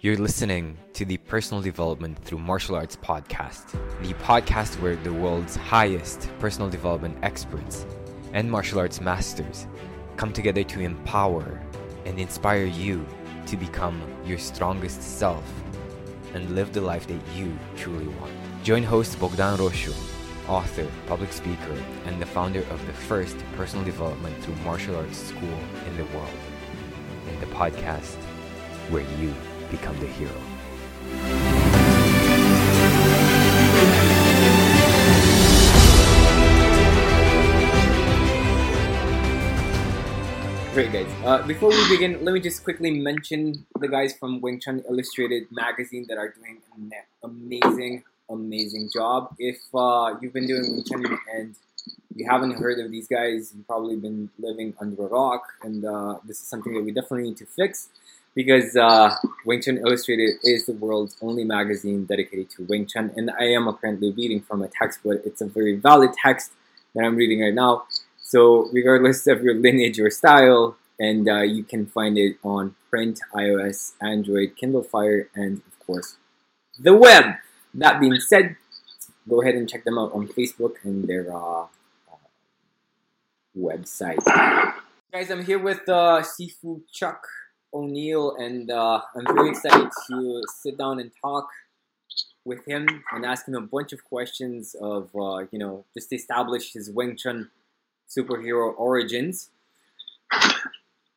You're listening to the Personal Development Through Martial Arts podcast, the podcast where the world's highest personal development experts and martial arts masters come together to empower and inspire you to become your strongest self and live the life that you truly want. Join host Bogdan Rosu, author, public speaker, and the founder of the first personal development through martial arts school in the world, in the podcast where you become the hero. Great guys. Uh, before we begin, let me just quickly mention the guys from Wing Chun Illustrated magazine that are doing an amazing, amazing job. If uh, you've been doing Wing Chun and you haven't heard of these guys, you've probably been living under a rock, and uh, this is something that we definitely need to fix because uh, Wing Chun Illustrated is the world's only magazine dedicated to Wing Chun, and I am currently reading from a text, but it's a very valid text that I'm reading right now. So, regardless of your lineage or style, and uh, you can find it on print, iOS, Android, Kindle Fire, and of course, the web. That being said, go ahead and check them out on Facebook and their uh, uh, website. Guys, I'm here with uh, Chuck O'Neill, and uh, I'm very excited to sit down and talk with him and ask him a bunch of questions of, uh, you know, just establish his Wing Chun superhero origins.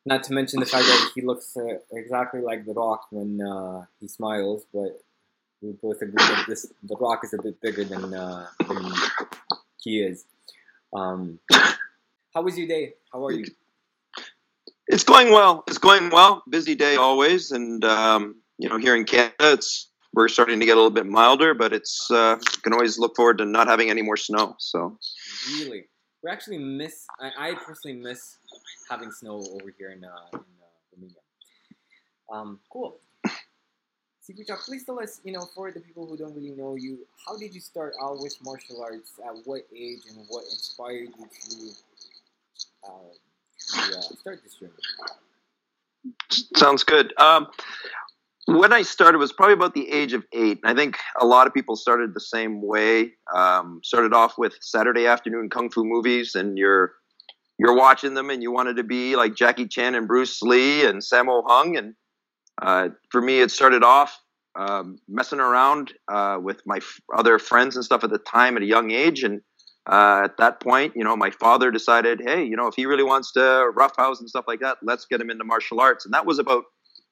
Not to mention the fact that he looks uh, exactly like The Rock when uh, he smiles, but we both agree that this The Rock is a bit bigger than, uh, than he is. Um, how was your day? How are you? It's going well. It's going well. Busy day always, and um, you know, here in Canada, it's we're starting to get a little bit milder, but it's uh, can always look forward to not having any more snow. So really, we actually miss. I, I personally miss having snow over here in uh, in uh. Um, cool. Chuck, please tell us, you know, for the people who don't really know you, how did you start out with martial arts? At what age and what inspired you to, uh, Sounds good. Um, when I started was probably about the age of eight. I think a lot of people started the same way. Um, started off with Saturday afternoon kung fu movies, and you're you're watching them, and you wanted to be like Jackie Chan and Bruce Lee and Sammo Hung. And uh, for me, it started off um, messing around uh, with my f- other friends and stuff at the time at a young age, and uh, at that point, you know, my father decided, hey, you know, if he really wants to roughhouse and stuff like that, let's get him into martial arts. And that was about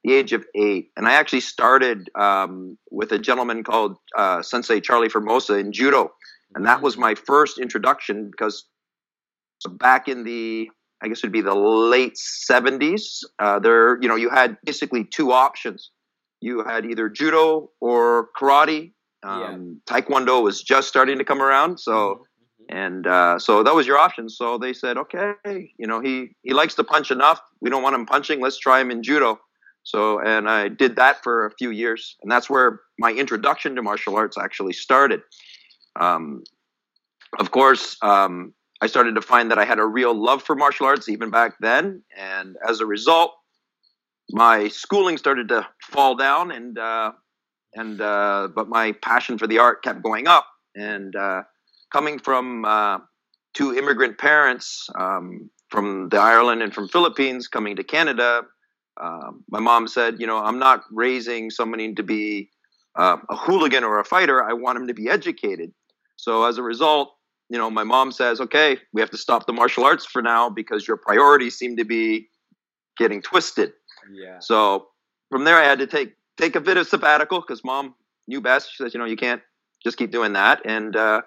the age of eight. And I actually started um, with a gentleman called uh, Sensei Charlie Formosa in judo. And that was my first introduction because back in the, I guess it'd be the late 70s, uh, there, you know, you had basically two options. You had either judo or karate. Um, yeah. Taekwondo was just starting to come around. So, mm-hmm and uh, so that was your option. So they said, okay, you know, he he likes to punch enough. We don't want him punching. Let's try him in judo. So and I did that for a few years, and that's where my introduction to martial arts actually started. Um, of course, um, I started to find that I had a real love for martial arts even back then, and as a result, my schooling started to fall down, and uh, and uh, but my passion for the art kept going up, and uh, coming from uh, two immigrant parents um, from the Ireland and from Philippines coming to Canada, uh, my mom said, you know, I'm not raising somebody to be uh, a hooligan or a fighter. I want him to be educated. So as a result, you know, my mom says, okay, we have to stop the martial arts for now because your priorities seem to be getting twisted. Yeah. So from there, I had to take take a bit of sabbatical because mom knew best. She says, you know, you can't just keep doing that. And uh,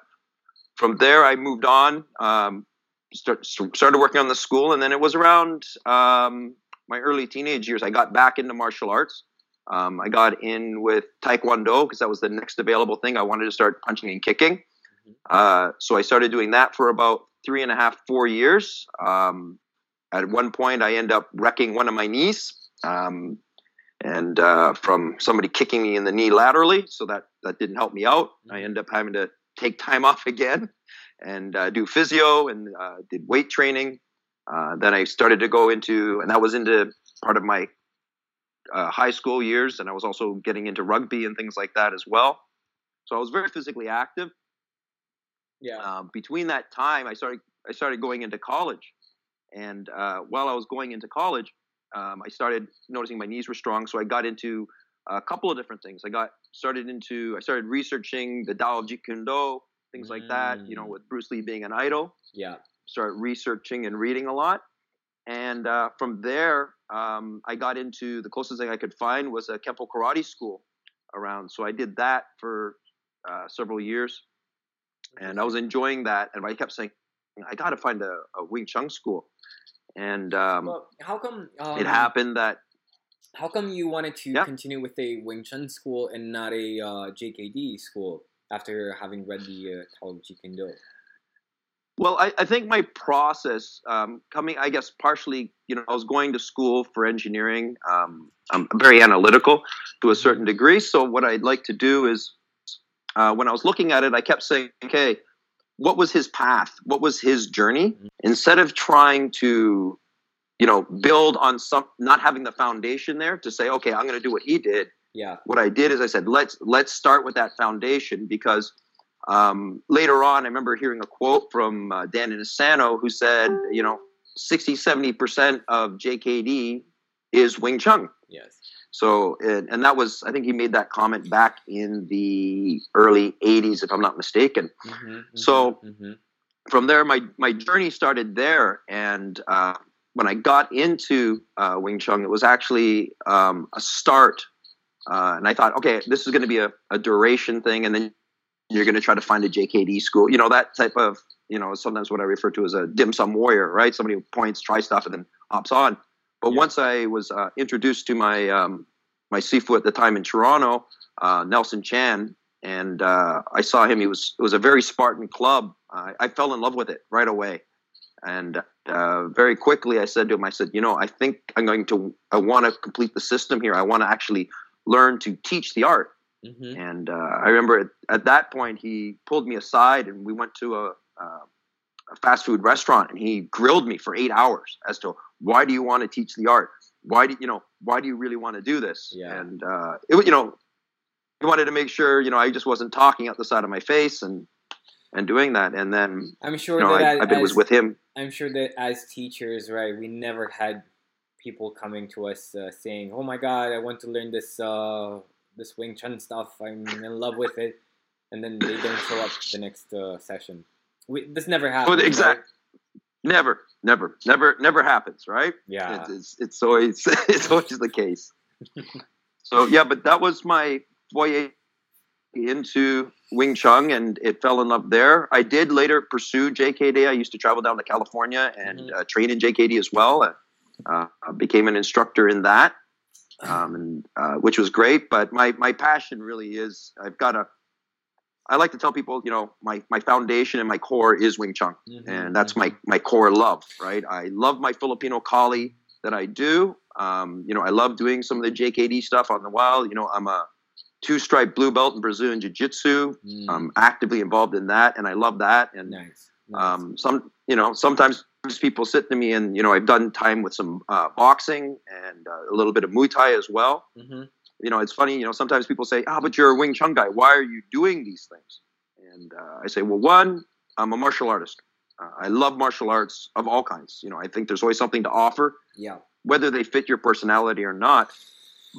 from there, I moved on, um, start, started working on the school, and then it was around um, my early teenage years. I got back into martial arts. Um, I got in with Taekwondo because that was the next available thing. I wanted to start punching and kicking. Mm-hmm. Uh, so I started doing that for about three and a half, four years. Um, at one point, I end up wrecking one of my knees, um, and uh, from somebody kicking me in the knee laterally. So that that didn't help me out. I mm-hmm. end up having to take time off again and uh, do physio and uh, did weight training. Uh, then I started to go into, and that was into part of my uh, high school years, and I was also getting into rugby and things like that as well. So I was very physically active. Yeah. Um, between that time, I started I started going into college, and uh, while I was going into college, um, I started noticing my knees were strong. So I got into a couple of different things. I got started into I started researching the Tao of Jeet Kune Do, things like that. You know, Mm. with Bruce Lee being an idol, Yeah. started researching and reading a lot. And uh, from there, um, I got into the closest thing I could find was a Kempo karate school around. So I did that for uh, several years, and I was enjoying that. And I kept saying, I got to find a, a Wing Chun school. And um, Well, how come um, it happened that How come you wanted to Yeah. continue with a Wing Chun school and not a uh, JKD school after having read the uh, Tao Jeet Kune Do? Well, I, I think my process um, coming, I guess, partially, you know, I was going to school for engineering. Um, I'm very analytical to a certain degree. So, what I'd like to do is, uh, when I was looking at it, I kept saying, okay, what was his path? What was his journey? Instead of trying to, you know, build on some, not having the foundation there to say, okay, I'm going to do what he did Yeah. what I did is I said, let's let's start with that foundation because um, later on, I remember hearing a quote from uh, Dan Inosanto who said, you know, 60, 70% of JKD is Wing Chun. Yes. So, and, and that was, I think he made that comment back in the early 80s, if I'm not mistaken. Mm-hmm, So- hmm From there, my, my journey started there. And uh, when I got into uh, Wing Chun, it was actually um, a start. Uh, and I thought, okay, this is going to be a, a duration thing. And then you're going to try to find a JKD school, you know, that type of, you know, sometimes what I refer to as a dim sum warrior, right? Somebody who points, tries stuff, and then hops on. But Yeah. once I was uh, introduced to my um, my Sifu at the time in Toronto, uh, Nelson Chan, and uh, I saw him. He was it was a very Spartan club. I fell in love with it right away, and uh, very quickly I said to him, I said, you know, I think I'm going to I want to complete the system here. I want to actually learn to teach the art. hmm And uh, I remember at, at that point he pulled me aside and we went to a, a, a fast food restaurant and he grilled me for eight hours as to why do you want to teach the art? Why do you know? Why do you really want to do this? Yeah. And uh, it you know he wanted to make sure you know I just wasn't talking out the side of my face and and doing that. And then I'm sure you know that I, I as, was with him. I'm sure that as teachers, right, we never had people coming to us uh, saying, "Oh my God, I want to learn this uh, this Wing Chun stuff. I'm in love with it," and then they don't show up the next uh, session. We, this never happens. exact. Never, never, never, never happens, right? right? Yeah. It's, it's, it's always it's always the case. so yeah, but that was my foyer into Wing Chun, and it fell in love there. I did later pursue JKD. I used to travel down to California and Mhm. uh, train in JKD as well. Uh, uh, I became an instructor in that, um, and uh, which was great. But my my passion really is I've got a. I like to tell people, you know, my, my foundation and my core is Wing Chun Mhm, and that's my my core love right i love my filipino kali that i do um, you know i love doing some of the jkd stuff on the wild you know i'm a two stripe blue belt in brazilian jiu-jitsu Mm, i'm actively involved in that and i love that and nice. nice. um, some you know sometimes people sit to me and you know i've done time with some uh, boxing and uh, a little bit of muay thai as well Mhm. you know, it's funny, you know, sometimes people say, ah, but you're a Wing Chun guy. Why are you doing these things? And uh, I say, well, one, I'm a martial artist. Uh, I love martial arts of all kinds. You know, I think there's always something to offer, Yeah. whether they fit your personality or not.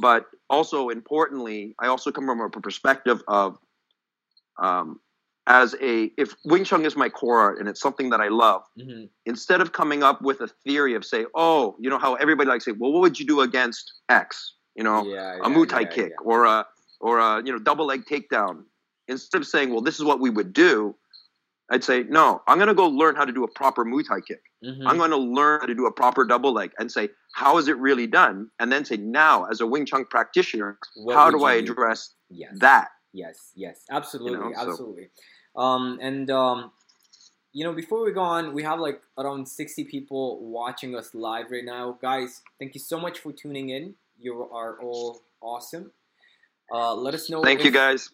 But also importantly, I also come from a perspective of, um, as a, if Wing Chun is my core art and it's something that I love, hmm instead of coming up with a theory of say, oh, you know how everybody likes to say, well, what would you do against X? You know, yeah, a yeah, Muay Thai yeah, kick yeah. or a or a you know double leg takedown. Instead of saying, "Well, this is what we would do," I'd say, "No, I'm going to go learn how to do a proper Muay Thai kick. Mhm. I'm going to learn how to do a proper double leg and say, how is it really done? And then say, now as a Wing Chun practitioner, What how do I you address Yes. that? Yes, yes, absolutely, so- absolutely. Um, and um, you know, before we go on, we have like around sixty people watching us live right now, guys. Thank you so much for tuning in. You are all awesome. Uh, let us know. Thank you, guys.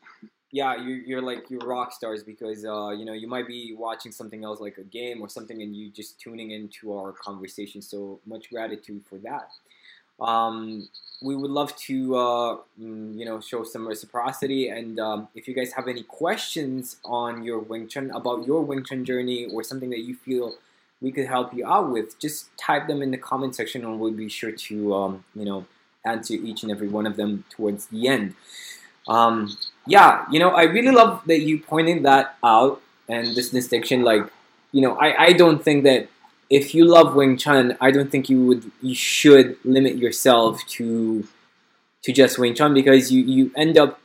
Yeah, you, you're like you're rock stars because uh, you know you might be watching something else like a game or something, and you just tuning into our conversation. So much gratitude for that. Um, we would love to, uh, mm, you know, show some reciprocity. And um, if you guys have any questions on your Wing Chun, about your Wing Chun journey, or something that you feel we could help you out with, just type them in the comment section, and we'll be sure to, um, you know, answer each and every one of them towards the end. Um, yeah, you know, I really love that you pointed that out and this distinction. Like, you know, I, I don't think that if you love Wing Chun, I don't think you would you should limit yourself to to just Wing Chun because you, you end up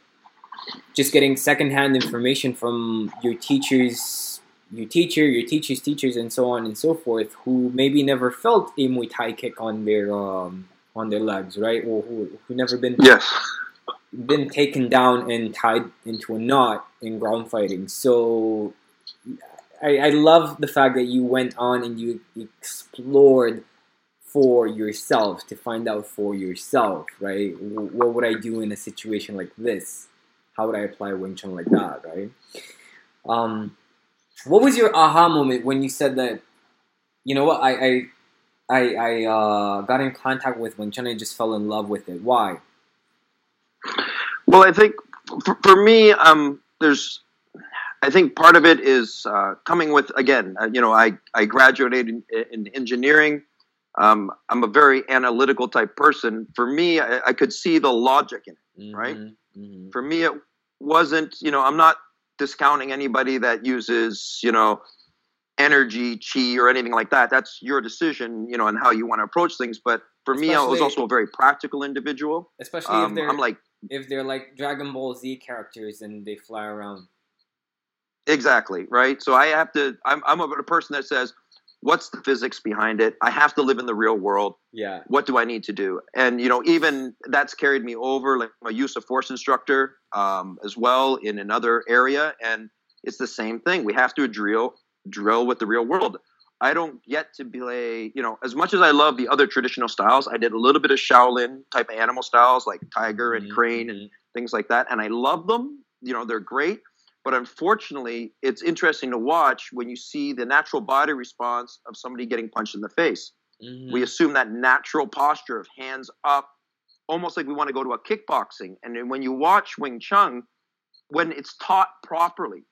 just getting secondhand information from your teachers, your teacher, your teacher's teachers, and so on and so forth, who maybe never felt a Muay Thai kick on their um, on their legs, right? Or who who never been Yes. Been taken down and tied into a knot in ground fighting. So I, I love the fact that you went on and you explored for yourself to find out for yourself, right? What would I do in a situation like this? How would I apply Wing Chun like that, right? Um, what was your aha moment when you said that? You know what? I I I, I uh, got in contact with Wing Chun and just fell in love with it. Why? Well, I think for, for me, um, there's, I think part of it is uh, coming with again. Uh, you know, I I graduated in, in engineering. Um, I'm a very analytical type person. For me, I, I could see the logic in it. Right. Mhm. For me, it wasn't. You know, I'm not discounting anybody that uses you know energy, chi, or anything like that. That's your decision. You know, and how you want to approach things. But for me, I was also a very practical individual. Especially if Um, they're I'm like. If they're like Dragon Ball Z characters and they fly around. Exactly, right? So I have to I'm I'm a person that says what's the physics behind it? I have to live in the real world. Yeah. What do I need to do? And you know, even that's carried me over like a use of force instructor um, as well in another area and it's the same thing. We have to drill drill with the real world. I don't get to be like, you know, as much as I love the other traditional styles, I did a little bit of Shaolin type of animal styles like tiger and Mhm, crane and mhm. things like that. And I love them. You know, they're great. But unfortunately, it's interesting to watch when you see the natural body response of somebody getting punched in the face. Mhm. We assume that natural posture of hands up, almost like we want to go to a kickboxing. And then when you watch Wing Chun, when it's taught properly,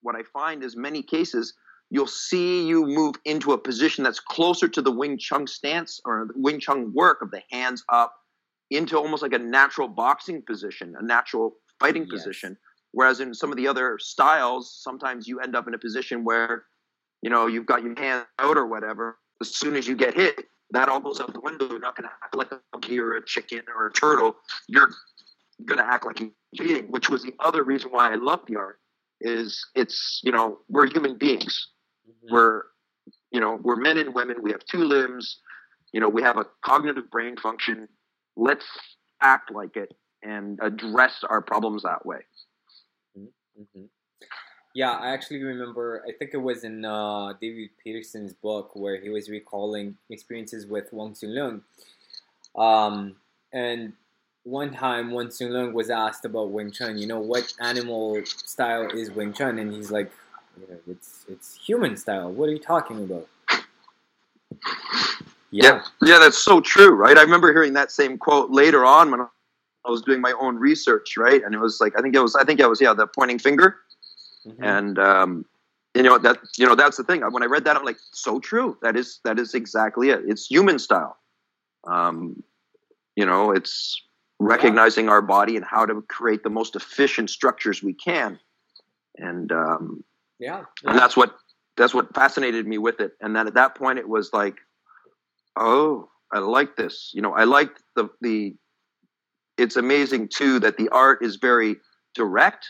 what I find is many cases you'll see you move into a position that's closer to the Wing Chun stance or the Wing Chun work of the hands up into almost like a natural boxing position, a natural fighting Yes. position. Whereas in some of the other styles, sometimes you end up in a position where, you know, you've got your hand out or whatever. As soon as you get hit, that all goes out the window. You're not going to act like a monkey or a chicken or a turtle. You're going to act like a being, which was the other reason why I love the art. Is it's you know we're human beings. Mhm. We're you know we're men and women. We have two limbs. You know we have a cognitive brain function. Let's act like it and address our problems that way. hmm Yeah, I actually remember. I think it was in uh, David Peterson's book where he was recalling experiences with Wong Shun Leung. Um, and one time, Wong Shun Leung was asked about Wing Chun. You know, what animal style is Wing Chun? And he's like, you know, "It's it's human style. What are you talking about?" Yeah, yeah, that's so true, right? I remember hearing that same quote later on when I was doing my own research, right? And it was like I think it was I think it was yeah the pointing finger, Mhm. and um, you know that you know that's the thing. When I read that, I'm like, so true. That is that is exactly it. It's human style. Um, you know, it's recognizing our body and how to create the most efficient structures we can, and um, yeah, and that's what that's what fascinated me with it. And then at that point it was like oh i like this. You know i like the the it's amazing too that the art is very direct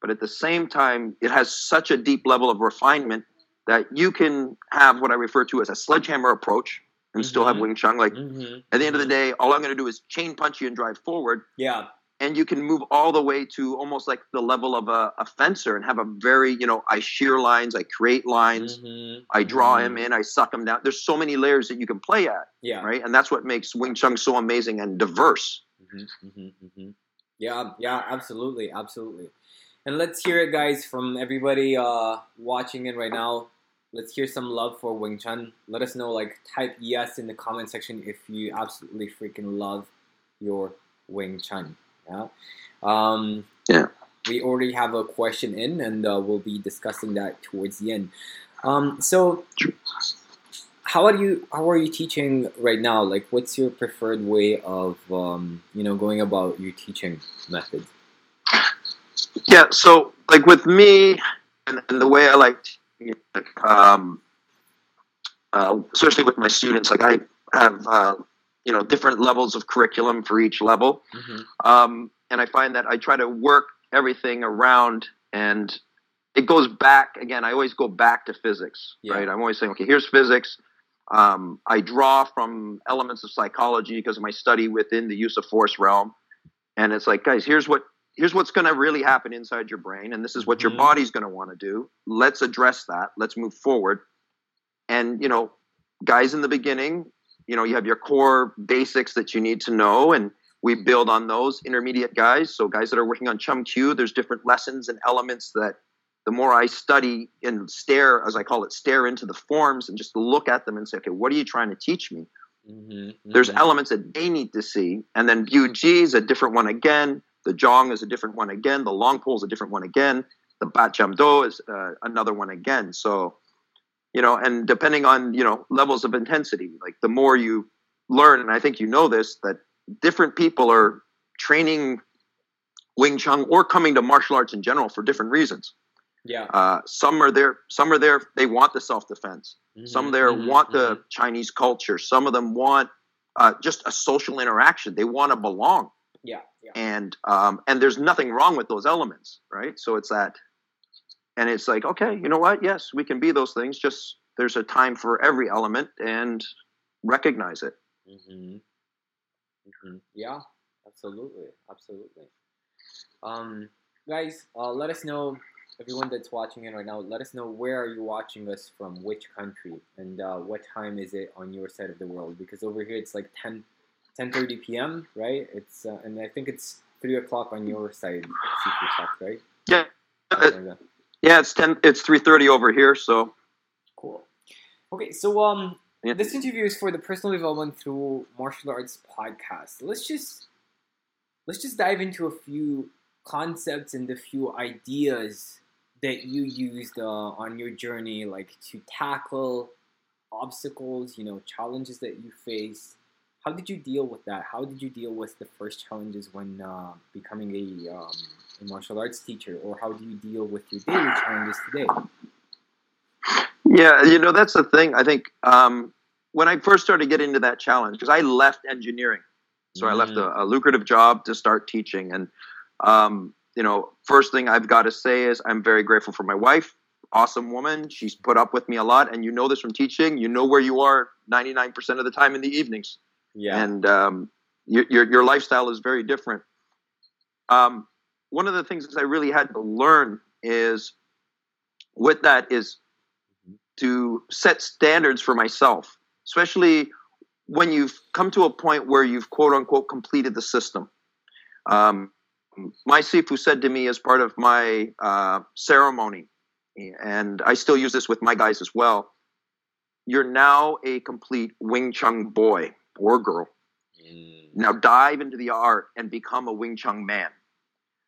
but at the same time it has such a deep level of refinement that you can have what i refer to as a sledgehammer approach and still have Mhm. wing chun. Like hmm at the end of the day all i'm going to do is chain punch you and drive forward. Yeah, and you can move all the way to almost like the level of a, a fencer and have a very you know i shear lines i create lines Mhm. i draw Mhm. him in i suck him down there's so many layers that you can play at Yeah. right and that's what makes wing chun so amazing and diverse Mm-hmm, mm-hmm, mm-hmm. Yeah, yeah, absolutely, absolutely. And let's hear it, guys, from everybody uh, watching it right now. let's hear some love for Wing Chun. Let us know, like, type yes in the comment section if you absolutely freaking love your Wing Chun. Yeah. Um, Yeah. We already have a question in, and uh, we'll be discussing that towards the end. Um, so, how are you? How are you teaching right now? Like, what's your preferred way of, um, you know, going about your teaching method? Yeah, so like with me and, and the way I like, to, um, uh, especially with my students, like I have uh, you know different levels of curriculum for each level, Mm-hmm. um, and I find that I try to work everything around, and it goes back again. I always go back to physics, Yeah. right? I'm always saying, okay, here's physics. Um, I draw from elements of psychology because of my study within the use of force realm, and it's like, guys, here's what here's what's going to really happen inside your brain, and this is what Mhm. your body's going to want to do. Let's address that. Let's move forward. And you know, guys, in the beginning, you know, you have your core basics that you need to know, and we build on those. Intermediate guys, so guys that are working on Chum Kiu, there's different lessons and elements that the more I study and stare, as I call it, stare into the forms and just look at them and say, okay, what are you trying to teach me? Mm-hmm. There's elements that they need to see, and then Biu Gee is a different one again. The Jong is a different one again. The Long Pole is a different one again. The Bat Jam Do is uh, another one again. So, you know, and depending on you know levels of intensity, like the more you learn, and I think you know this, that different people are training Wing Chun or coming to martial arts in general for different reasons. Yeah. Uh, some are there. Some are there. They want the self defense. Some there mhm, want the mhm. Chinese culture. Some of them want uh, just a social interaction. They want to belong, Yeah. Yeah. and um, and there's nothing wrong with those elements, right? So it's that, and it's like, okay, you know what? Yes, we can be those things. Just there's a time for every element, and recognize it. Mm-hmm. Mm-hmm. Yeah, absolutely, absolutely. Um, guys, uh, let us know everyone that's watching it right now. Let us know where are you watching us from, which country, and uh, what time is it on your side of the world? Because over here it's like 10, 10.30 p.m. Right? It's uh, and I think it's three o'clock on your side, right? Yeah, Something like that. yeah. It's ten. It's three thirty over here. So Cool. Okay, so um, Yeah. this interview is for the personal development through martial arts podcast. Let's just let's just dive into a few concepts and a few ideas that you used uh, on your journey, like to tackle obstacles, you know, challenges that you face. How did you deal with that? How did you deal with the first challenges when uh, becoming a, um, a martial arts teacher, or how do you deal with your daily challenges today? Yeah, you know that's the thing. I think um, when I first started getting into that challenge, because I left engineering, so I left a, a lucrative job to start teaching, and um, you know, first thing I've got to say is I'm very grateful for my wife. Awesome woman. She's put up with me a lot, and you know this from teaching. You know where you are 99% of the time in the evenings Yeah. and um, your, your your lifestyle is very different. Um, one of the things that I really had to learn is with that is to set standards for myself, especially when you've come to a point where you've quote unquote completed the system. Um, my sifu said to me as part of my uh, ceremony, and I still use this with my guys as well. You're now a complete Wing Chun boy or girl. Mm. Now dive into the art and become a Wing Chun man.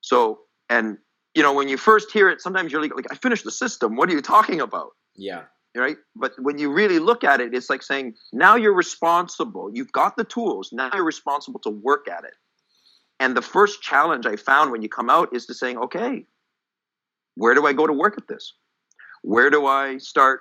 So, and you know, when you first hear it, sometimes you're like, like, I finished the system. What are you talking about? Yeah. Right? But when you really look at it, it's like saying, now you're responsible. You've got the tools. Now you're responsible to work at it. And the first challenge I found when you come out is to saying, okay, where do I go to work at this? Where do I start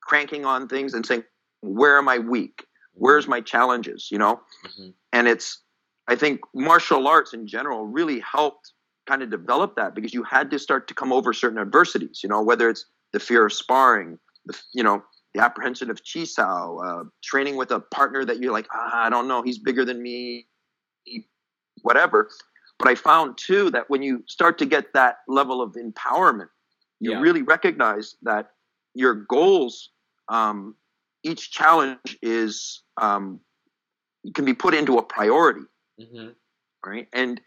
cranking on things and saying, where am I weak? Where's my challenges? You know? Mhm. and it's i think martial arts in general really helped kind of develop that because you had to start to come over certain adversities you know whether it's the fear of sparring the you know the apprehension of chi sao uh, training with a partner that you're like ah, i don't know he's bigger than me whatever but i found too that when you start to get that level of empowerment you Yeah. really recognize that your goals um, each challenge is um, can be put into a priority Mm-hmm. right and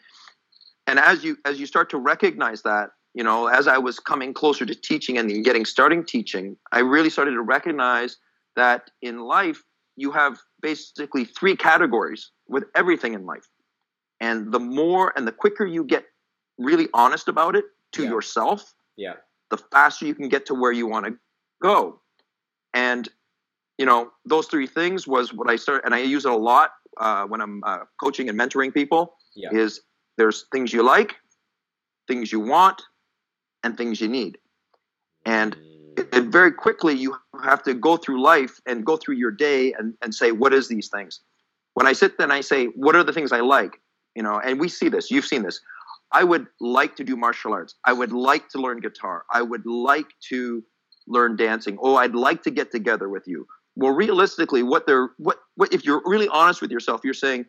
and as you as you start to recognize that you know, as I was coming closer to teaching and getting starting teaching, I really started to recognize that in life you have basically three categories with everything in life. And the more and the quicker you get really honest about it to Yeah. yourself, Yeah. the faster you can get to where you want to go. And you know, those three things was what I started, and I use it a lot uh, when I'm uh, coaching and mentoring people. Yeah. Is there's things you like, things you want, and things you need. And Mm. and very quickly you have to go through life and go through your day and, and say what is these things when i sit there and i say what are the things i like you know and we see this you've seen this i would like to do martial arts i would like to learn guitar i would like to learn dancing oh i'd like to get together with you well realistically what they're what, what if you're really honest with yourself you're saying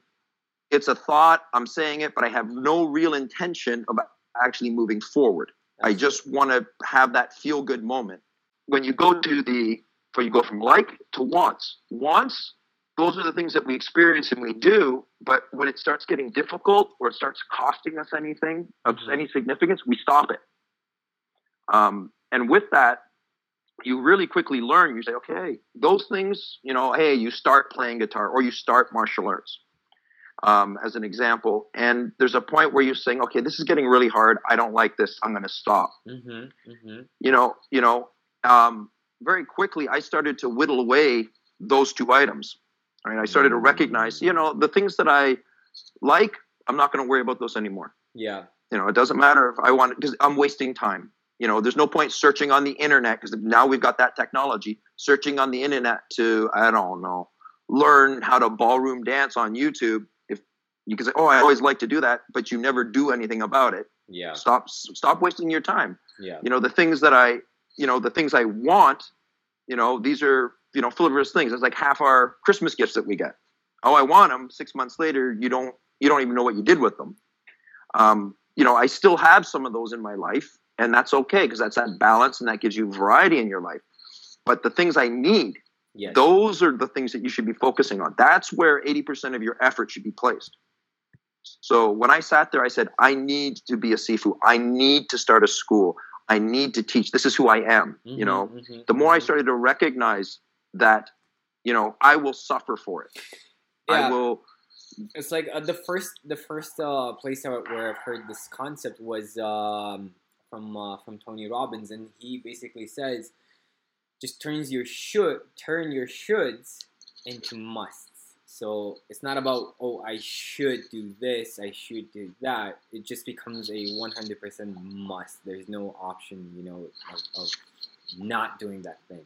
it's a thought i'm saying it but i have no real intention of actually moving forward I just want to have that feel good moment. When you go to the, when you go from like to wants, wants, those are the things that we experience and we do. But when it starts getting difficult or it starts costing us anything of Mhm. any significance, we stop it. Um, and with that, you really quickly learn. You say, okay, those things, you know, hey, you start playing guitar or you start martial arts um, as an example. And there's a point where you're saying, okay, this is getting really hard. I don't like this. I'm going to stop. Mm-hmm. Mm-hmm. You know, you know, um, very quickly I started to whittle away those two items. I mean, I started to recognize, you know, the things that I like, I'm not going to worry about those anymore. Yeah. You know, it doesn't matter if I want because I'm wasting time. You know, there's no point searching on the internet because now we've got that technology. Searching on the internet to I don't know, learn how to ballroom dance on YouTube. If you can say, "Oh, I always like to do that," but you never do anything about it. Yeah. Stop, stop wasting your time. Yeah. You know, the things that I, you know, the things I want. You know, these are you know frivolous things. It's like half our Christmas gifts that we get. Oh, I want them. Six months later, you don't you don't even know what you did with them. Um, you know, I still have some of those in my life, and that's okay because that's that balance and that gives you variety in your life. But the things I need, Yes. those are the things that you should be focusing on. That's where 80% of your effort should be placed. So when I sat there, I said, I need to be a Sifu. I need to start a school. I need to teach. This is who I am. You Mhm, know, mhm, the more I mhm. started to recognize that, you know, I will suffer for it. Yeah. I will. It's like uh, the first the first uh, place where I've heard this concept was um, from uh, from Tony Robbins, and he basically says, just turns your should turn your shoulds into musts. So it's not about oh I should do this, I should do that. It just becomes a one hundred percent must. There's no option, you know, of, of not doing that thing.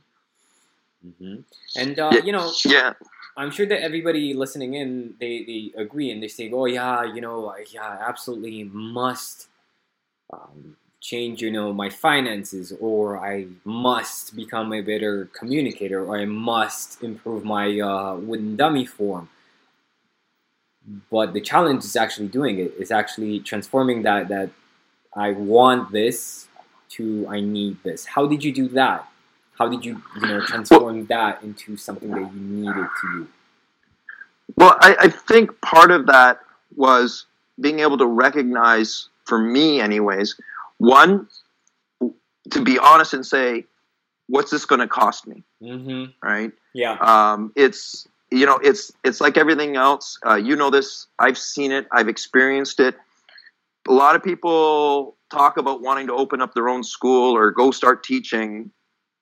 hmm And uh, you know, Yeah. I'm sure that everybody listening in, they, they agree and they say, oh, yeah, you know, I- yeah, absolutely must um, change, you know, my finances, or I must become a better communicator, or I must improve my uh, wooden dummy form. But the challenge is actually doing it. It's actually transforming that, that I want this to I need this. How did you do that? How did you, you know, transform that into something that you needed to do? Well, I, I think part of that was being able to recognize, for me, anyways, one, to be honest and say, what's this going to cost me? Mm-hmm. Right? Yeah. Um, it's you know, it's it's like everything else. Uh, you know this. I've seen it. I've experienced it. A lot of people talk about wanting to open up their own school or go start teaching.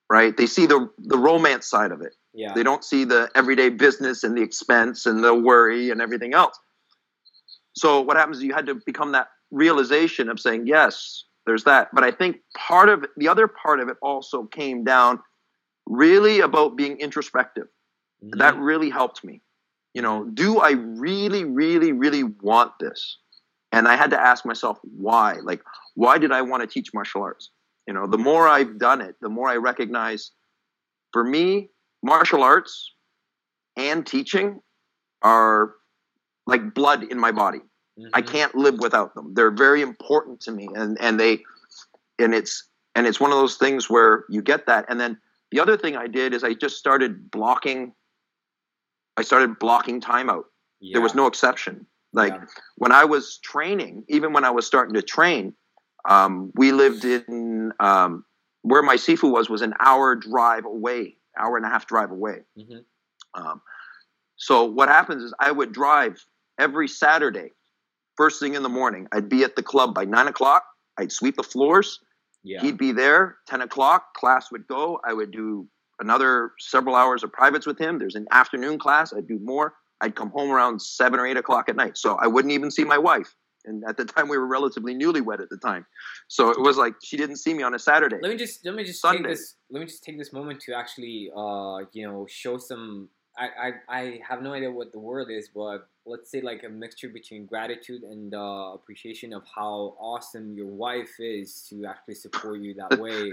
Right? They see the the romance side of it. Yeah. They don't see the everyday business and the expense and the worry and everything else. So what happens is you had to become that realization of saying, yes, there's that. But I think part of the other part of it also came down really about being introspective. Mhm. That really helped me. You know, do I really, really, really want this? And I had to ask myself, why? Like, why did I want to teach martial arts? You know, the more I've done it, the more I recognize for me, martial arts and teaching are like blood in my body. I Mhm. can't live without them. They're very important to me, and and they, and it's and it's one of those things where you get that. And then the other thing I did is I just started blocking. I started blocking time out. Yeah. There was no exception. Like Yeah. when I was training, even when I was starting to train, Um, we lived in um, where my sifu was was an hour drive away, hour and a half drive away. Mm-hmm. Um, so what happens is I would drive every Saturday, first thing in the morning. I'd be at the club by nine o'clock. I'd sweep the floors. Yeah. He'd be there. Ten o'clock, class would go. I would do another several hours of privates with him. There's an afternoon class. I'd do more. I'd come home around seven or eight o'clock at night. So I wouldn't even see my wife. And at the time, we were relatively newlywed at the time. So it was like she didn't see me on a Saturday. let me just let me just take this let me just take this moment to actually uh you know show some I, I I have no idea what the word is but let's say like a mixture between gratitude and uh, appreciation of how awesome your wife is to actually support you that way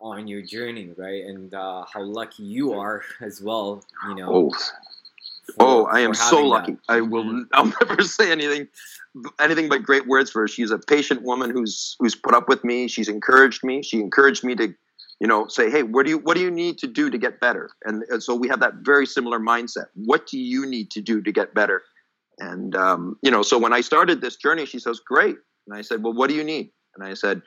on your journey right and uh, how lucky you are as well you know Oh, for- oh, I am so lucky. that. I will. Mhm. I'll never say anything, anything but great words for her. She's a patient woman who's who's put up with me. She's encouraged me. She encouraged me to, you know, say, hey, what do you what do you need to do to get better? And, and so we have that very similar mindset. What do you need to do to get better? And um, you know, so when I started this journey, she says, great. And I said, well, what do you need? And I said,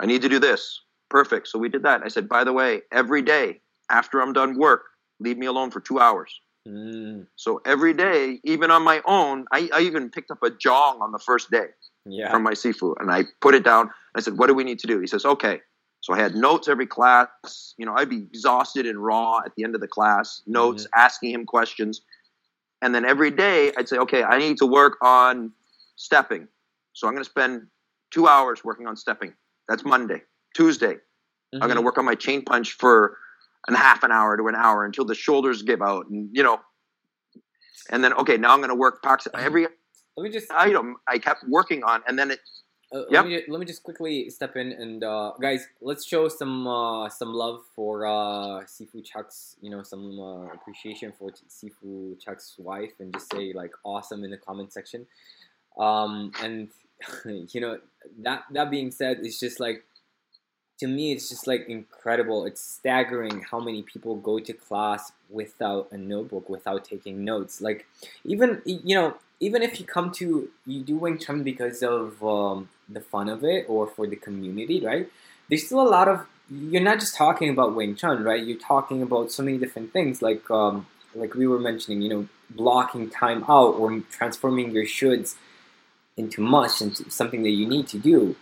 I need to do this. Perfect. So we did that. I said, by the way, every day after I'm done work, leave me alone for two hours. Mm, So every day, even on my own, I, I even picked up a jong on the first day yeah from my sifu and I put it down. I said, What do we need to do? He says, Okay. So I had notes every class. You know, I'd be exhausted and raw at the end of the class, notes, mm-hmm. asking him questions. And then every day I'd say, Okay, I need to work on stepping. So I'm going to spend two hours working on stepping. That's Monday. Tuesday, I'm going to mm-hmm. work on my chain punch for an half an hour to an hour until the shoulders give out, and you know. And then okay, now I'm going to work box every let me just item I kept working on, and then it. Uh, Yep. let, me, let me just quickly step in and uh, guys, let's show some uh, some love for uh, Sifu Chuck's, you know, some uh, appreciation for Sifu Chuck's wife, and just say like awesome in the comment section. Um, and you know that that being said, it's just like to me, it's just like incredible. It's staggering how many people go to class without a notebook, without taking notes. Like even you know even if you come to you do Wing Chun because of um, the fun of it or for the community, right? There's still a lot of you're not just talking about Wing Chun, right? You're talking about so many different things, like um, like we were mentioning, you know, blocking time out or transforming your shoulds into mush into something that you need to do.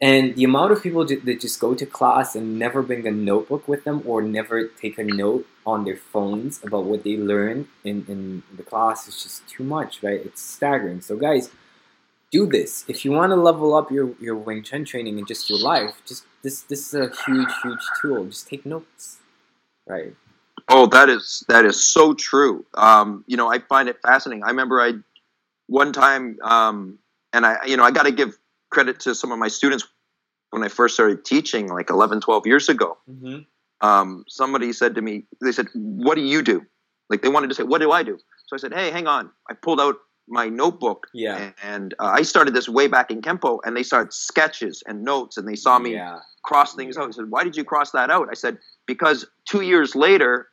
And the amount of people that just go to class and never bring a notebook with them or never take a note on their phones about what they learned in, in the class is just too much, right? It's staggering. So, guys, do this. If you want to level up your, your Wing Chun training and just your life, just this this is a huge, huge tool. Just take notes, right? Oh, that is that is so true. Um, you know, I find it fascinating. I remember I one time, um, and I you know I got to give credit to some of my students when I first started teaching, like 11, 12 years ago. Mm-hmm. um, somebody said to me, they said, "What do you do?" Like they wanted to say, "What do I do?" So I said, "Hey, hang on." I pulled out my notebook Yeah. and uh, I started this way back in Kempo, and they started sketches and notes, and they saw me Yeah. cross things out. I said, "Why did you cross that out?" I said, "Because two years later,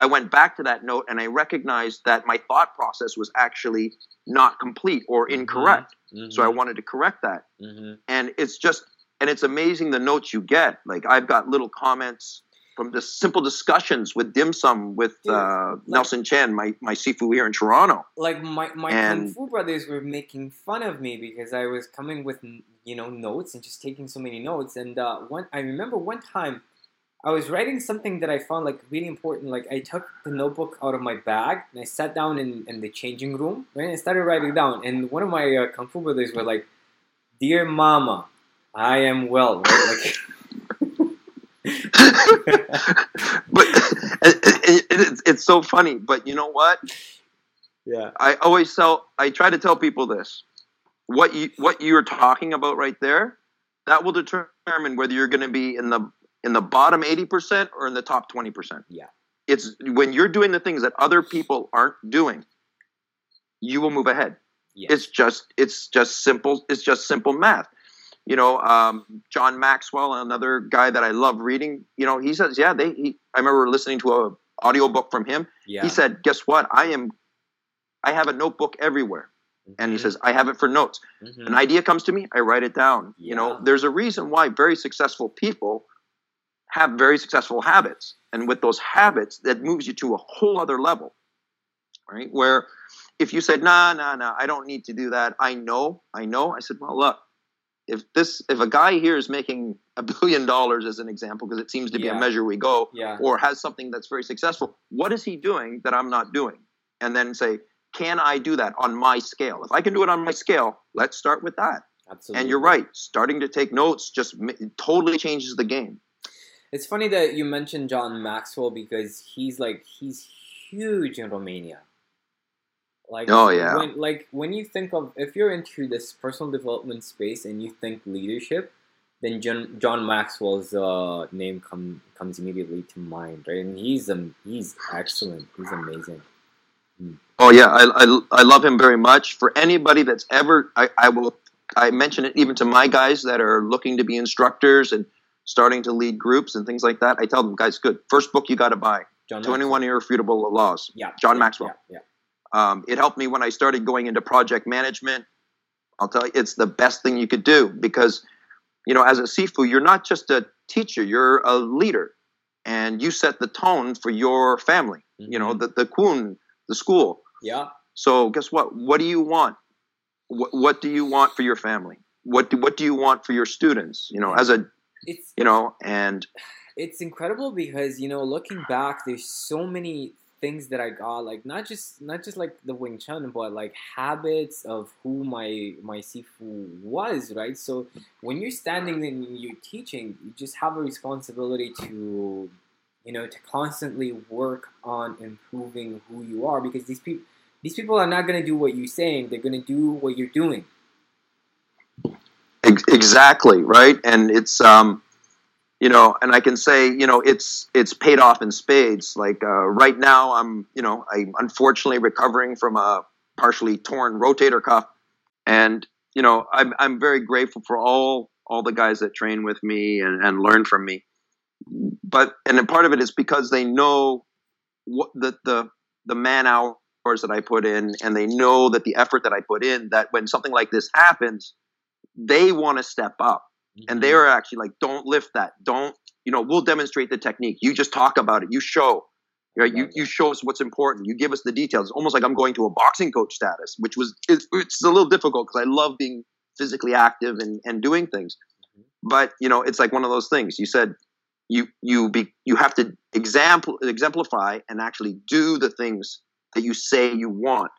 I went back to that note and I recognized that my thought process was actually not complete or incorrect. So I wanted to correct that." Mm-hmm. and it's just and it's amazing the notes you get like i've got little comments from the simple discussions with dim sum with Dude, uh, nelson chen my, my sifu here in toronto like my my And- kung fu brothers were making fun of me because I was coming with you know notes and just taking so many notes. And uh, one I remember one time I was writing something that I found like really important. Like I took the notebook out of my bag and I sat down in, in the changing room right, and I started writing down. And one of my uh, kung fu brothers were like, "Dear Mama, I am well." Right? but it, it, it's, it's so funny but you know what yeah. i always tell i try to tell people this what you what you're talking about right there that will determine whether you're going to be in the in the bottom 80% or in the top 20% Yeah. it's when you're doing the things that other people aren't doing you will move ahead Yeah. it's just it's just simple it's just simple math you know um, john maxwell another guy that i love reading you know he says yeah they he, i remember listening to a audiobook from him yeah. he said guess what i am i have a notebook everywhere and he Mhm. says, "I have it for notes." Mhm. An idea comes to me, I write it down. You know, there's a reason why very successful people have very successful habits, and with those habits, that moves you to a whole other level, right? Where if you said, "Nah, nah, nah, I don't need to do that," I know, I know. I said, "Well, look." If this, if a guy here is making a billion dollars as an example, because it seems to be Yeah. a measure we go, yeah. or has something that's very successful, what is he doing that I'm not doing? And then say, can I do that on my scale? If I can do it on my scale, let's start with that. Absolutely. And you're right, starting to take notes just totally changes the game. It's funny that you mentioned John Maxwell because he's like he's huge in Romania. Like Oh, yeah. when like when you think of if you're into this personal development space and you think leadership, then John John Maxwell's uh, name come comes immediately to mind, right? And he's um he's excellent. He's amazing. Oh yeah, I, I, I love him very much. For anybody that's ever, I, I will, I mention it even to my guys that are looking to be instructors and starting to lead groups and things like that. I tell them, guys, good. First book you got to buy, John 21 Irrefutable Laws. Yeah. John yeah, Maxwell. Yeah. Um, it helped me when I started going into project management. I'll tell you, it's the best thing you could do because, you know, as a Sifu, you're not just a teacher, you're a leader and you set the tone for your family, yeah. you know, Mhm. the, the kun, the school. yeah. So guess what? What do you want? What, what do you want for your family? What do, what do you want for your students? You know, as a, It's you know, and it's incredible because you know looking back there's so many things that i got like not just not just like the wing chun but like habits of who my my sifu was right? So when you're standing and you're teaching you just have a responsibility to you know to constantly work on improving who you are because these people these people are not going to do what you're saying. They're going to do what you're doing exactly right? And it's um you know and i can say you know it's it's paid off in spades. Like uh, right now i'm you know i'm unfortunately recovering from a partially torn rotator cuff. And you know i'm, I'm very grateful for all all the guys that train with me and, and learn from me. But and part of it is because they know what the the the man hours that i put in and they know that the effort that i put in that when something like this happens they want to step up. And they are actually like don't lift that. Don't you know we'll demonstrate the technique. You just talk about it. You show right? You, you show us what's important. You give us the details. It's almost like i'm going to a boxing coach status which was it's, it's a little difficult because i love being physically active and, and doing things. Mhm. but you know it's like one of those things. You said you you be you have to example exemplify and actually do the things that you say you want.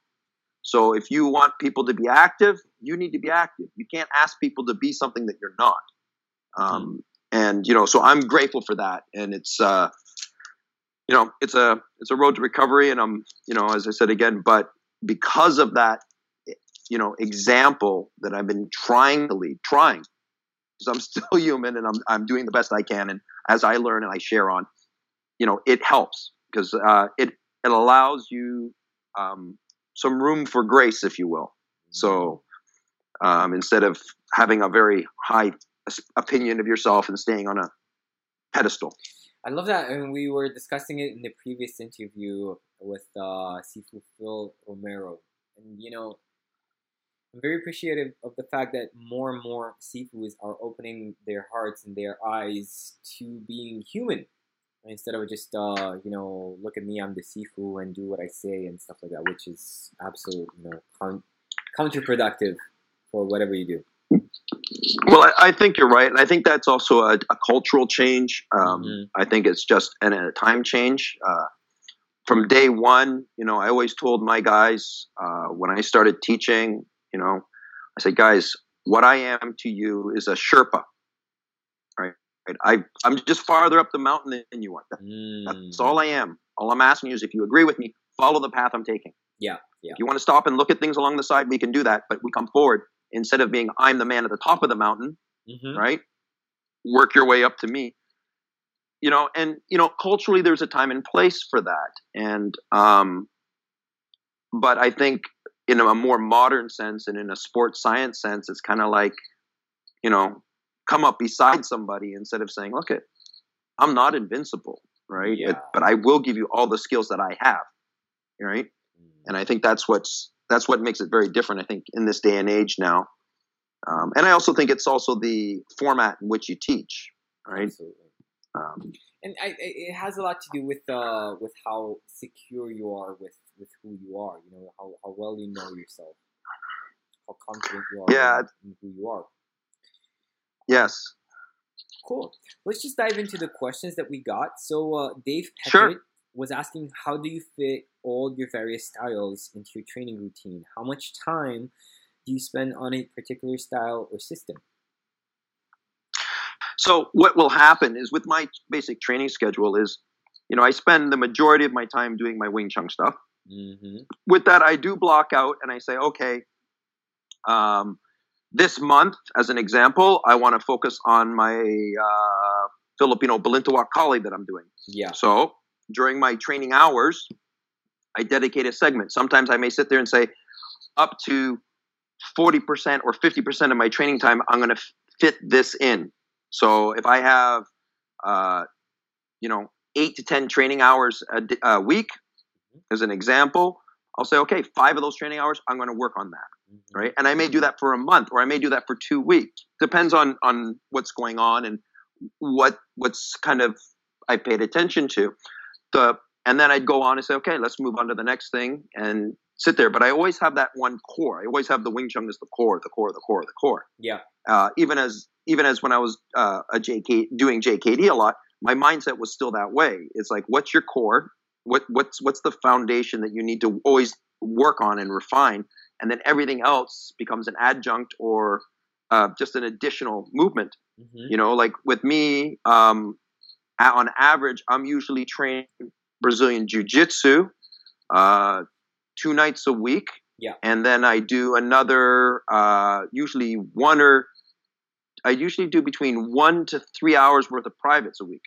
So if you want people to be active, you need to be active. You can't ask people to be something that you're not. Um, and you know, so I'm grateful for that. And it's uh, you know, it's a it's a road to recovery. And I'm you know, as I said again, but because of that, you know, example that I've been trying to lead, trying, because I'm still human and I'm I'm doing the best I can. And as I learn and I share on, you know, it helps because uh, it it allows you. Um, some room for grace, if you will. So um, instead of having a very high opinion of yourself and staying on a pedestal. I love that, and we were discussing it in the previous interview with uh, Sifu Phil Romero, and you know, I'm very appreciative of the fact that more and more Sifus are opening their hearts and their eyes to being human, instead of just uh, you know, look at me, I'm the Sifu, and do what I say and stuff like that, which is absolute, you know, counterproductive for whatever you do. Well, I, I think you're right, and I think that's also a, a cultural change. Um, Mhm. I think it's just an, a time change. Uh, from day one, you know, I always told my guys uh, when I started teaching, you know, I said, guys, what I am to you is a Sherpa, right? I, I'm just farther up the mountain than you are. That- That's Mm. all I am. All I'm asking you is if you agree with me, follow the path I'm taking. Yeah, yeah. If you want to stop and look at things along the side, we can do that, but we come forward instead of being I'm the man at the top of the mountain, Mhm. right? Work your way up to me. You know, and you know, culturally there's a time and place for that. And um but I think in a more modern sense and in a sports science sense, it's kind of like, you know, come up beside somebody instead of saying, look it, I'm not invincible, right? Yeah. But I will give you all the skills that I have. Right? Mm. And I think that's what's that's what makes it very different. I think in this day and age now, um, and I also think it's also the format in which you teach, right? Absolutely. Um, and I, it has a lot to do with uh, with how secure you are with, with who you are. You know how, how well you know yourself, how confident you are Yeah. in who you are. yes. Cool. Let's just dive into the questions that we got. So uh, Dave Sure. Was asking, how do you fit all your various styles into your training routine? How much time do you spend on a particular style or system? So what will happen is with my basic training schedule is, you know, I spend the majority of my time doing my Wing Chun stuff. Mm-hmm. with that, I do block out and I say, okay, um, this month, as an example, I want to focus on my uh, Filipino Balintawak Kali that I'm doing. Yeah. So during my training hours, I dedicate a segment. Sometimes I may sit there and say, up to 40% or 50% of my training time, I'm going to fit this in. So if I have, uh, you know, eight to 10 training hours a, d- a week, as an example, I'll say, okay, five of those training hours, I'm going to work on that, Mhm. right? And I may do that for a month, or I may do that for two weeks. Depends on on what's going on and what what's kind of I paid attention to. The and then I'd go on and say, okay, let's move on to the next thing and sit there. But I always have that one core. I always have the Wing Chun as the core, the core, the core, the core. Yeah. Uh, even as even as when I was uh, a JK doing JKD a lot, my mindset was still that way. It's like, what's your core? What what's what's the foundation that you need to always work on and refine, and then everything else becomes an adjunct or uh, just an additional movement. Mhm. You know, like with me, um, on average, I'm usually training Brazilian Jiu Jitsu uh, two nights a week. Yeah. And then I do another, uh, usually one or, I usually do between one to three hours worth of privates a week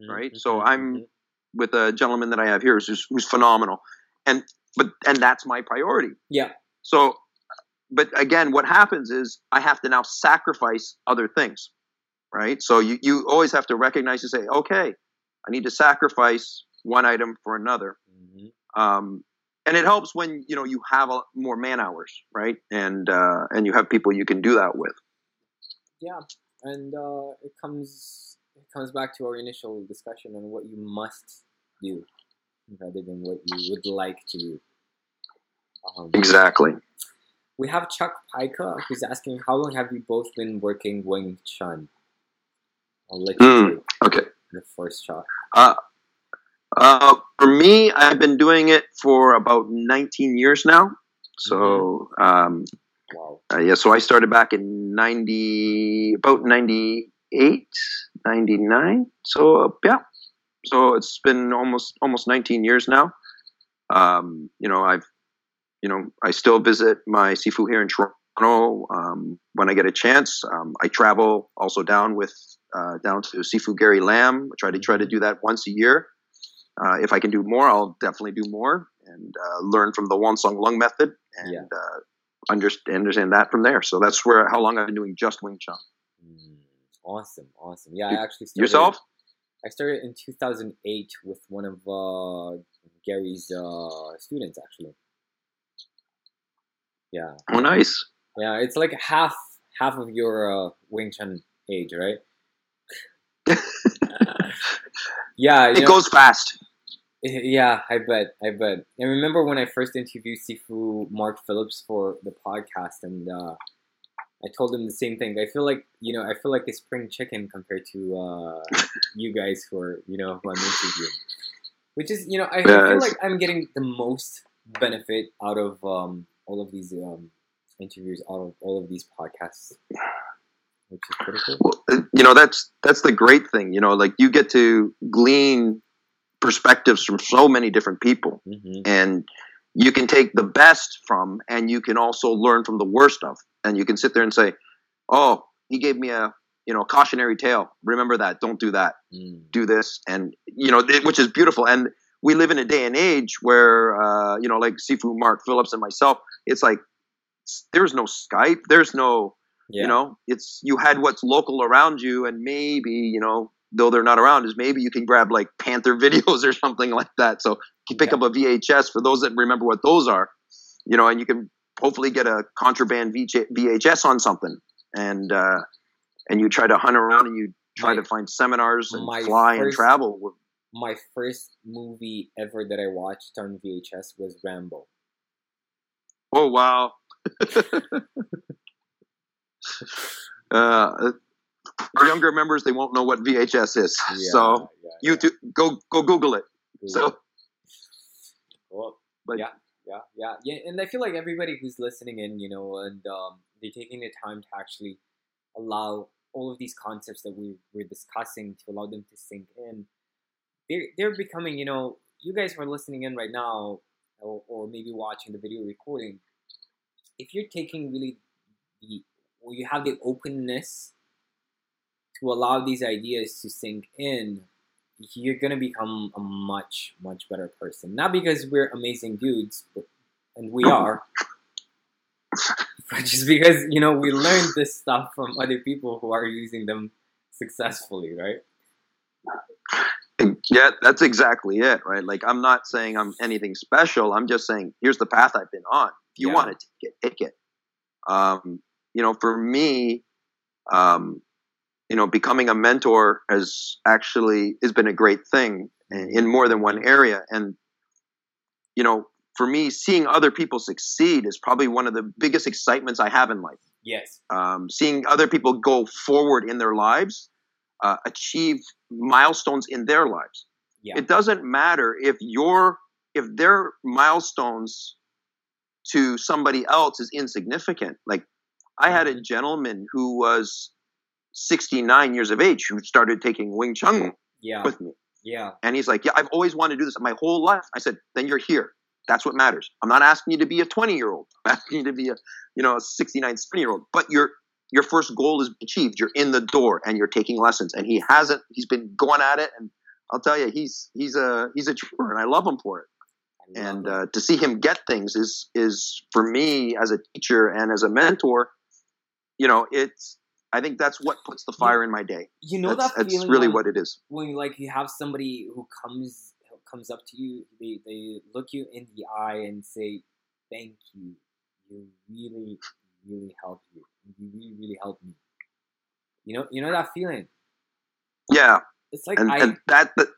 Mhm. right? So Mhm. I'm Mhm. with a gentleman that I have here who's, who's phenomenal. And, but, and that's my priority. Yeah. So, but again, what happens is I have to now sacrifice other things, right? So you, you always have to recognize and say, okay, I need to sacrifice one item for another. Mhm. Um, and it helps when you know you have a, more man hours, right? And uh, and you have people you can do that with. Yeah, and uh, it comes it comes back to our initial discussion on what you must do rather than what you would like to do. Um, Exactly. We have Chuck Pica who's asking, "How long have you both been working Wing Chun?" I'll let you take Okay. the first shot. Uh, for me, I've been doing it for about 19 years now. So, um, Wow. uh, yeah, so I started back in 90, about 98, 99. So, uh, yeah. So it's been almost, almost 19 years now. Um, you know, I've, you know, I still visit my Sifu here in Toronto, um, when I get a chance. Um, I travel also down with, uh, down to Sifu Gary Lam. I try to try to do that once a year. Uh, if I can do more, I'll definitely do more and uh, learn from the Wong Shun Leung method and Yeah. uh, understand, understand that from there. So that's where how long I've been doing just Wing Chun. Mm, awesome, awesome. Yeah, I actually started, Yourself? I started in 2008 with one of uh, Gary's uh, students, actually. Yeah, Oh, nice. yeah, it's like half half of your uh, Wing Chun age, right? yeah, It know- goes fast. Yeah, I bet. I bet. I remember when I first interviewed Sifu Mark Phillips for the podcast, and uh, I told him the same thing. I feel like you know, I feel like a spring chicken compared to uh, you guys who are you know who I'm interviewing. Which is you know, I, I feel like I'm getting the most benefit out of um, all of these um, interviews, out of all of these podcasts, which is pretty cool. Well, uh, you know that's that's the great thing. You know, like you get to glean perspectives from so many different people, hmm and you can take the best from, and you can also learn from the worst of, and you can sit there and say, "Oh, he gave me a." You know, cautionary tale. Remember that. Don't do that. Mm. do this and you know th- which is beautiful and we live in a day and age where uh, you know like sifu mark phillips and myself it's like there's no skype there's no Yeah. you know it's you had what's local around you and maybe you know though they're not around is maybe you can grab like panther videos or something like that so you pick Yeah. up a vhs for those that remember what those are you know, and you can hopefully get a contraband VHS on something, and uh, and you try to hunt around and you try My- to find seminars and fly and travel. My first movie ever that I watched on VHS was Rambo. Oh wow! uh, our younger members they won't know what VHS is, so yeah, you two, go go Google it. yeah. So But- yeah, yeah, yeah, yeah, and I feel like everybody who's listening in, you know, and um, they're taking the time to actually allow all of these concepts that we we're discussing to allow them to sink in. They're they're becoming, you know, you guys who are listening in right now, or, or maybe watching the video recording. If you're taking really the, or you have the openness to allow these ideas to sink in, you're gonna become a much much better person not because we're amazing dudes but, and we are but just because you know we learned this stuff from other people who are using them successfully right yeah, that's exactly it, right? Like I'm not saying I'm anything special. I'm just saying here's the path I've been on. If you Yeah. want to take it, take it. Um, you know, for me, um, you know, becoming a mentor has actually has been a great thing in, more than one area. And you know, for me, seeing other people succeed is probably one of the biggest excitements I have in life. yes. Um, seeing other people go forward in their lives, uh, achieve milestones in their lives. Yeah. It doesn't matter if your if their milestones to somebody else is insignificant. Like i had a gentleman who was 69 years of age who started taking wing chun yeah. with me. Yeah. And he's like yeah i've always wanted to do this my whole life. I said then you're here. That's what matters. I'm not asking you to be a 20 year old i'm asking you to be a you know a 69 70 year old but your your first goal is achieved. You're in the door and you're taking lessons. And he hasn't he's been going at it. And i'll tell you he's he's a he's a trooper and i love him for it. And uh, to see him get things is is for me as a teacher and as a mentor you know it's i think that's what puts the fire in my day. you know that's, that that's really when, what it is. when you like you have somebody who comes comes up to you they, they look you in the eye and say thank you. You really really helped you you really really helped me. You know you know that feeling? Yeah. It's like and, i and that, that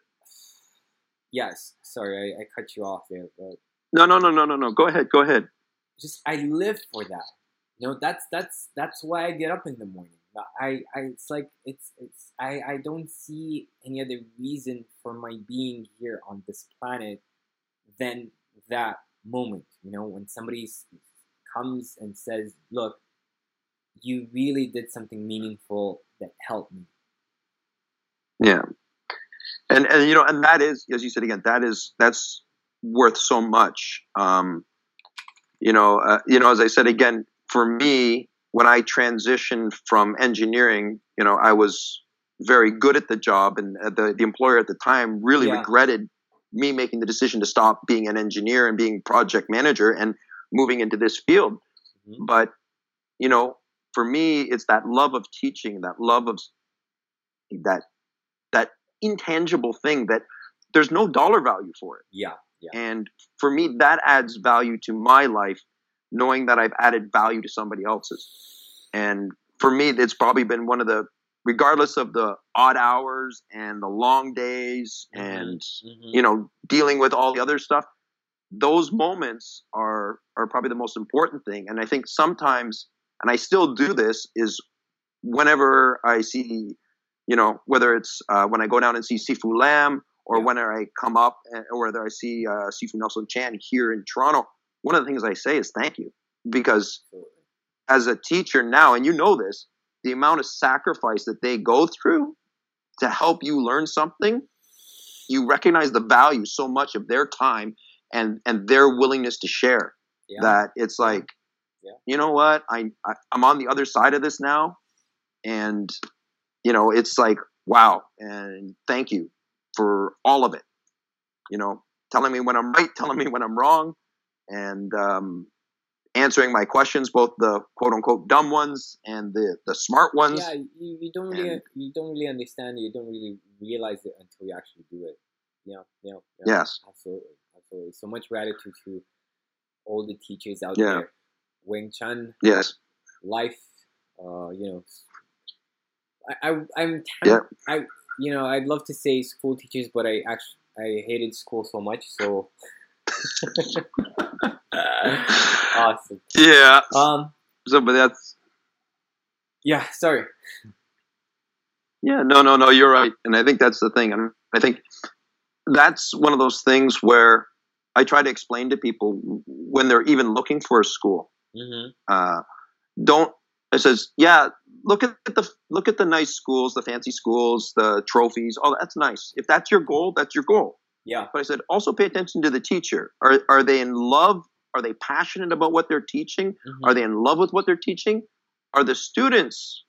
yes. Sorry I, I cut you off there but no no no no no no. Go ahead go ahead. Just i live for that. You know that's that's that's why i get up in the morning i i it's like it's it's i i don't see any other reason for my being here on this planet than that moment you know when somebody comes and says look you really did something meaningful that helped me Yeah. And and you know, and that is, as you said again, that is that's worth so much. Um, you know, uh, you know, as I said again, for me, when I transitioned from engineering, you know, I was very good at the job, and uh, the the employer at the time really Yeah. regretted me making the decision to stop being an engineer and being project manager and moving into this field. Mhm. But you know, for me, it's that love of teaching, that love of that that intangible thing that there's no dollar value for it. yeah yeah And for me, that adds value to my life, knowing that I've added value to somebody else's. And for me, it's probably been one of the, regardless of the odd hours and the long days and, Mhm. you know, dealing with all the other stuff, those moments are, are probably the most important thing. And I think sometimes, and I still do this, is whenever I see, you know, whether it's uh, when I go down and see Sifu Lam or Yeah. when I come up and, or whether I see uh, Sifu Nelson Chan here in Toronto, one of the things I say is thank you. Because as a teacher now, and you know this, the amount of sacrifice that they go through to help you learn something, you recognize the value so much of their time and, and their willingness to share yeah. that it's like, Yeah. you know what, I, I I'm on the other side of this now, and you know it's like wow, and thank you for all of it. You know, telling me when I'm right, telling me when I'm wrong, and um, answering my questions, both the quote unquote dumb ones and the the smart ones. yeah you, you don't really And- you don't really understand you don't really realize it until you actually do it yeah yeah, yeah Yes. absolutely absolutely so much gratitude to all the teachers out Yeah. there. Wing Chun, Yes. life, uh, you know. I, I I'm Yeah. I you know I'd love to say school teachers, but I actually I hated school so much. So awesome. Yeah. Um. So, but that's Yeah. Sorry. Yeah, no, no, no, you're right. And I think that's the thing. And I think that's one of those things where I try to explain to people when they're even looking for a school. Mm-hmm. Uh, don't it says, yeah, look at the look at the nice schools, the fancy schools, the trophies. Oh, that's nice. If that's your goal, that's your goal. Yeah. But I said, also pay attention to the teacher. Are are they in love? Are they passionate about what they're teaching? Mhm. Are they in love with what they're teaching? Are the students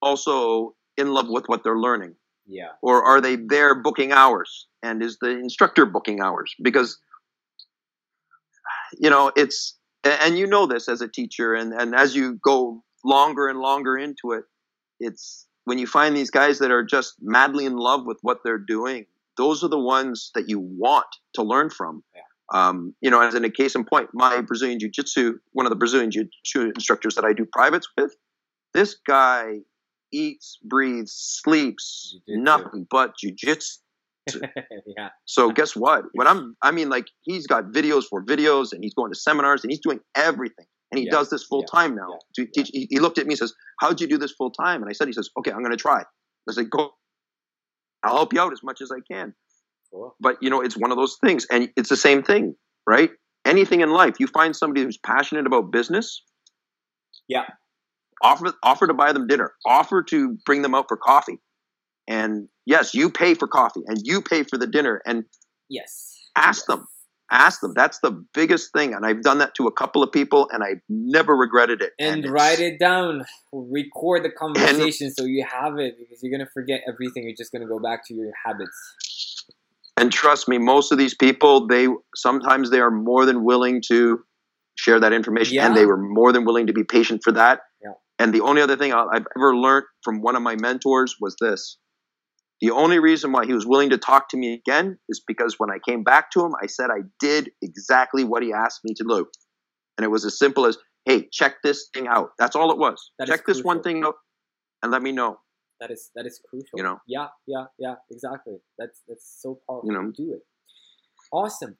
also in love with what they're learning? Yeah. Or are they there booking hours? And is the instructor booking hours? Because, you know, it's, and you know this as a teacher, and, and as you go longer and longer into it, it's when you find these guys that are just madly in love with what they're doing, those are the ones that you want to learn from. Yeah. Um, you know, as in a case in point, my Brazilian Jiu Jitsu, one of the Brazilian Jiu Jitsu instructors that I do privates with, this guy eats, breathes, sleeps Jiu-jitsu. nothing but jujitsu. yeah. So guess what? When I'm, I mean, like he's got videos for videos, and he's going to seminars, and he's doing everything, and he Yeah. does this full time now. Yeah. He, he looked at me and says, "How'd you do this full time?" And I said, "He says, okay, I'm going to try." I said, "Go, I'll help you out as much as I can." Cool. But you know, it's one of those things, and it's the same thing, right? Anything in life, you find somebody who's passionate about business. Yeah. Offer offer to buy them dinner. Offer to bring them out for coffee. And yes, you pay for coffee and you pay for the dinner and Yes. ask Yes. them. Ask them. That's the biggest thing. And I've done that to a couple of people and I've never regretted it. And it's- write it down. Record the conversation so you have it because you're gonna forget everything. You're just gonna go back to your habits. And trust me, most of these people, they sometimes they are more than willing to share that information, Yeah. and they were more than willing to be patient for that. Yeah. And the only other thing I've ever learned from one of my mentors was this: the only reason why he was willing to talk to me again is because when I came back to him, I said I did exactly what he asked me to do, and it was as simple as, "Hey, check this thing out." That's all it was. That check this one thing out, and let me know. That is that is crucial. You know. Yeah, yeah, yeah. Exactly. That's that's so powerful You know. do it. Awesome.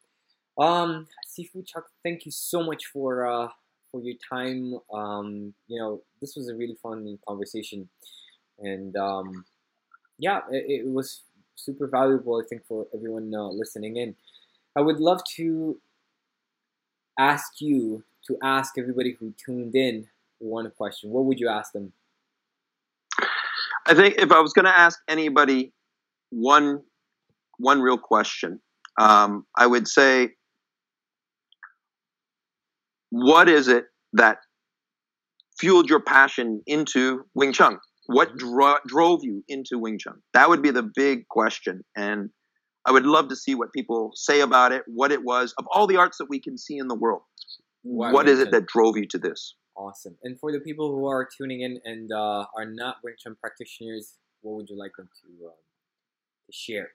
Um, Sifu Chuck, thank you so much for uh for your time. Um, you know, this was a really fun conversation, and um, yeah, it, it was super valuable. I think for everyone uh, listening in. I would love to ask you to ask everybody who tuned in one question. What would you ask them? I think if I was going to ask anybody one one real question, um, I would say, what is it that fueled your passion into Wing Chun? What dro- drove you into Wing Chun? That would be the big question, and I would love to see what people say about it. What it was of all the arts that we can see in the world. Why what is it that drove you to this? Awesome. And for the people who are tuning in and uh, are not Wing Chun practitioners, what would you like them to, um, to share?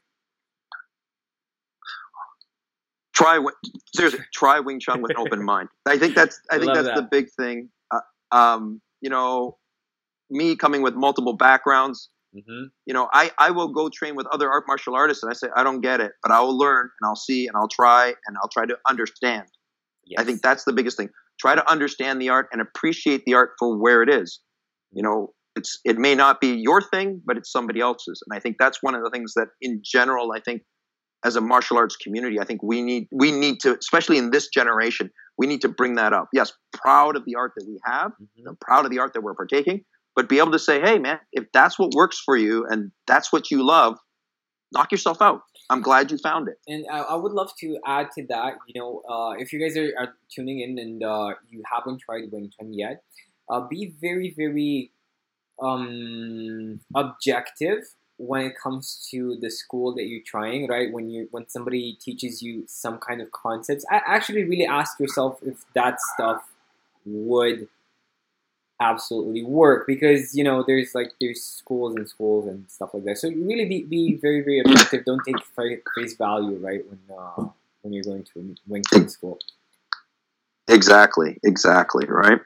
try seriously try Wing Chun with an open mind. I think that's I I think that's the big thing. Uh, um, you know, me coming with multiple backgrounds. Mm-hmm. You know, I I will go train with other art martial artists, and I say I don't get it, but I will learn and I'll see and I'll try and I'll try to understand. I think that's the biggest thing. Try to understand the art and appreciate the art for where it is. You know, it's it may not be your thing, but it's somebody else's. And I think that's one of the things that in general, I think as a martial arts community, I think we need we need to, especially in this generation, we need to bring that up. Yes, proud of the art that we have, Mhm. Proud of the art that we're partaking, but be able to say, hey man, if that's what works for you and that's what you love, knock yourself out. I'm glad you found it. And I, I would love to add to that, you know, uh, if you guys are, are tuning in and uh, you haven't tried Wing yet, uh, be very, very um, objective when it comes to the school that you're trying, right? When you when somebody teaches you some kind of concepts, I actually really ask yourself if that stuff would absolutely work because you know there's like there's schools and schools and stuff like that. So you really be, be very very objective. Don't take face value right when uh, when you're going to a Wing Chun school. Exactly, exactly, right.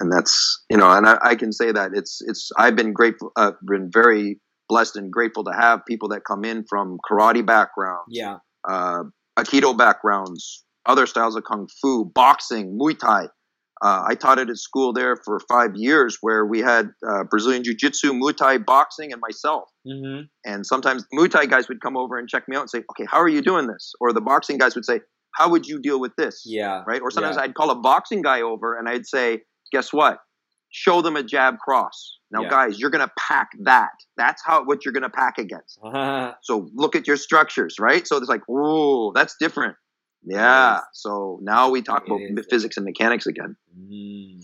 And that's you know, and I, I can say that it's it's I've been grateful, uh, been very blessed and grateful to have people that come in from karate backgrounds, Yeah. uh, aikido backgrounds, other styles of kung fu, boxing, muay thai. Uh, I taught it at school there for five years, where we had uh, Brazilian jiu jitsu, muay thai, boxing, and myself. Mm-hmm. And sometimes Muay Thai guys would come over and check me out and say, "Okay, how are you doing this?" Or the boxing guys would say, "How would you deal with this?" Yeah. Right? Or sometimes Yeah. I'd call a boxing guy over and I'd say, "Guess what? Show them a jab cross." Now, Yeah. guys, you're gonna pack that. That's how what you're gonna pack against. So look at your structures, right? So it's like, "Ooh, that's different." Yeah. So now we talk It about physics and mechanics again. Mm,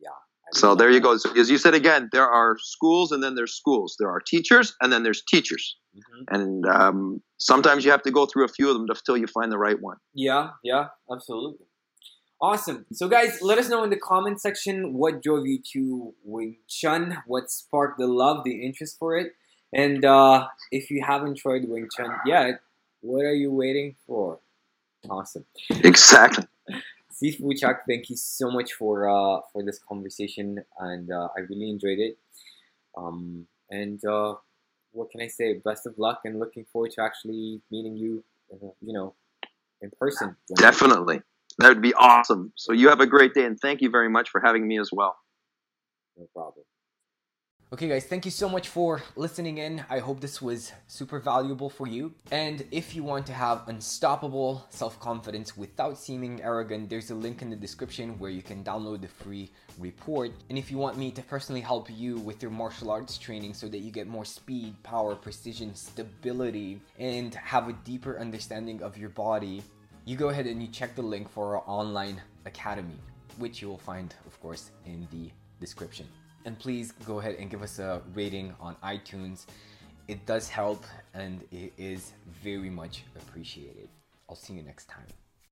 yeah. So there you go. So as you said again, there are schools and then there's schools. There are teachers and then there's teachers. Mhm. and um, sometimes you have to go through a few of them until you find the right one. Yeah, yeah, absolutely. Awesome. So, guys, let us know in the comment section what drove you to Wing Chun, what sparked the love, the interest for it, and uh, if you haven't tried Wing Chun yet, what are you waiting for? Awesome. Exactly. Steve thank you so much for uh, for this conversation, and uh, I really enjoyed it. Um, and uh, what can I say? Best of luck, and looking forward to actually meeting you, uh, you know, in person. Definitely. That would be awesome. So you have a great day, and thank you very much for having me as well. No problem. Okay, guys, thank you so much for listening in. I hope this was super valuable for you. And if you want to have unstoppable self confidence without seeming arrogant, there's a link in the description where you can download the free report. And if you want me to personally help you with your martial arts training so that you get more speed, power, precision, stability, and have a deeper understanding of your body, you go ahead and you check the link for our online academy, which you will find, of course, in the description. And please go ahead and give us a rating on iTunes. It does help and it is very much appreciated. I'll see you next time.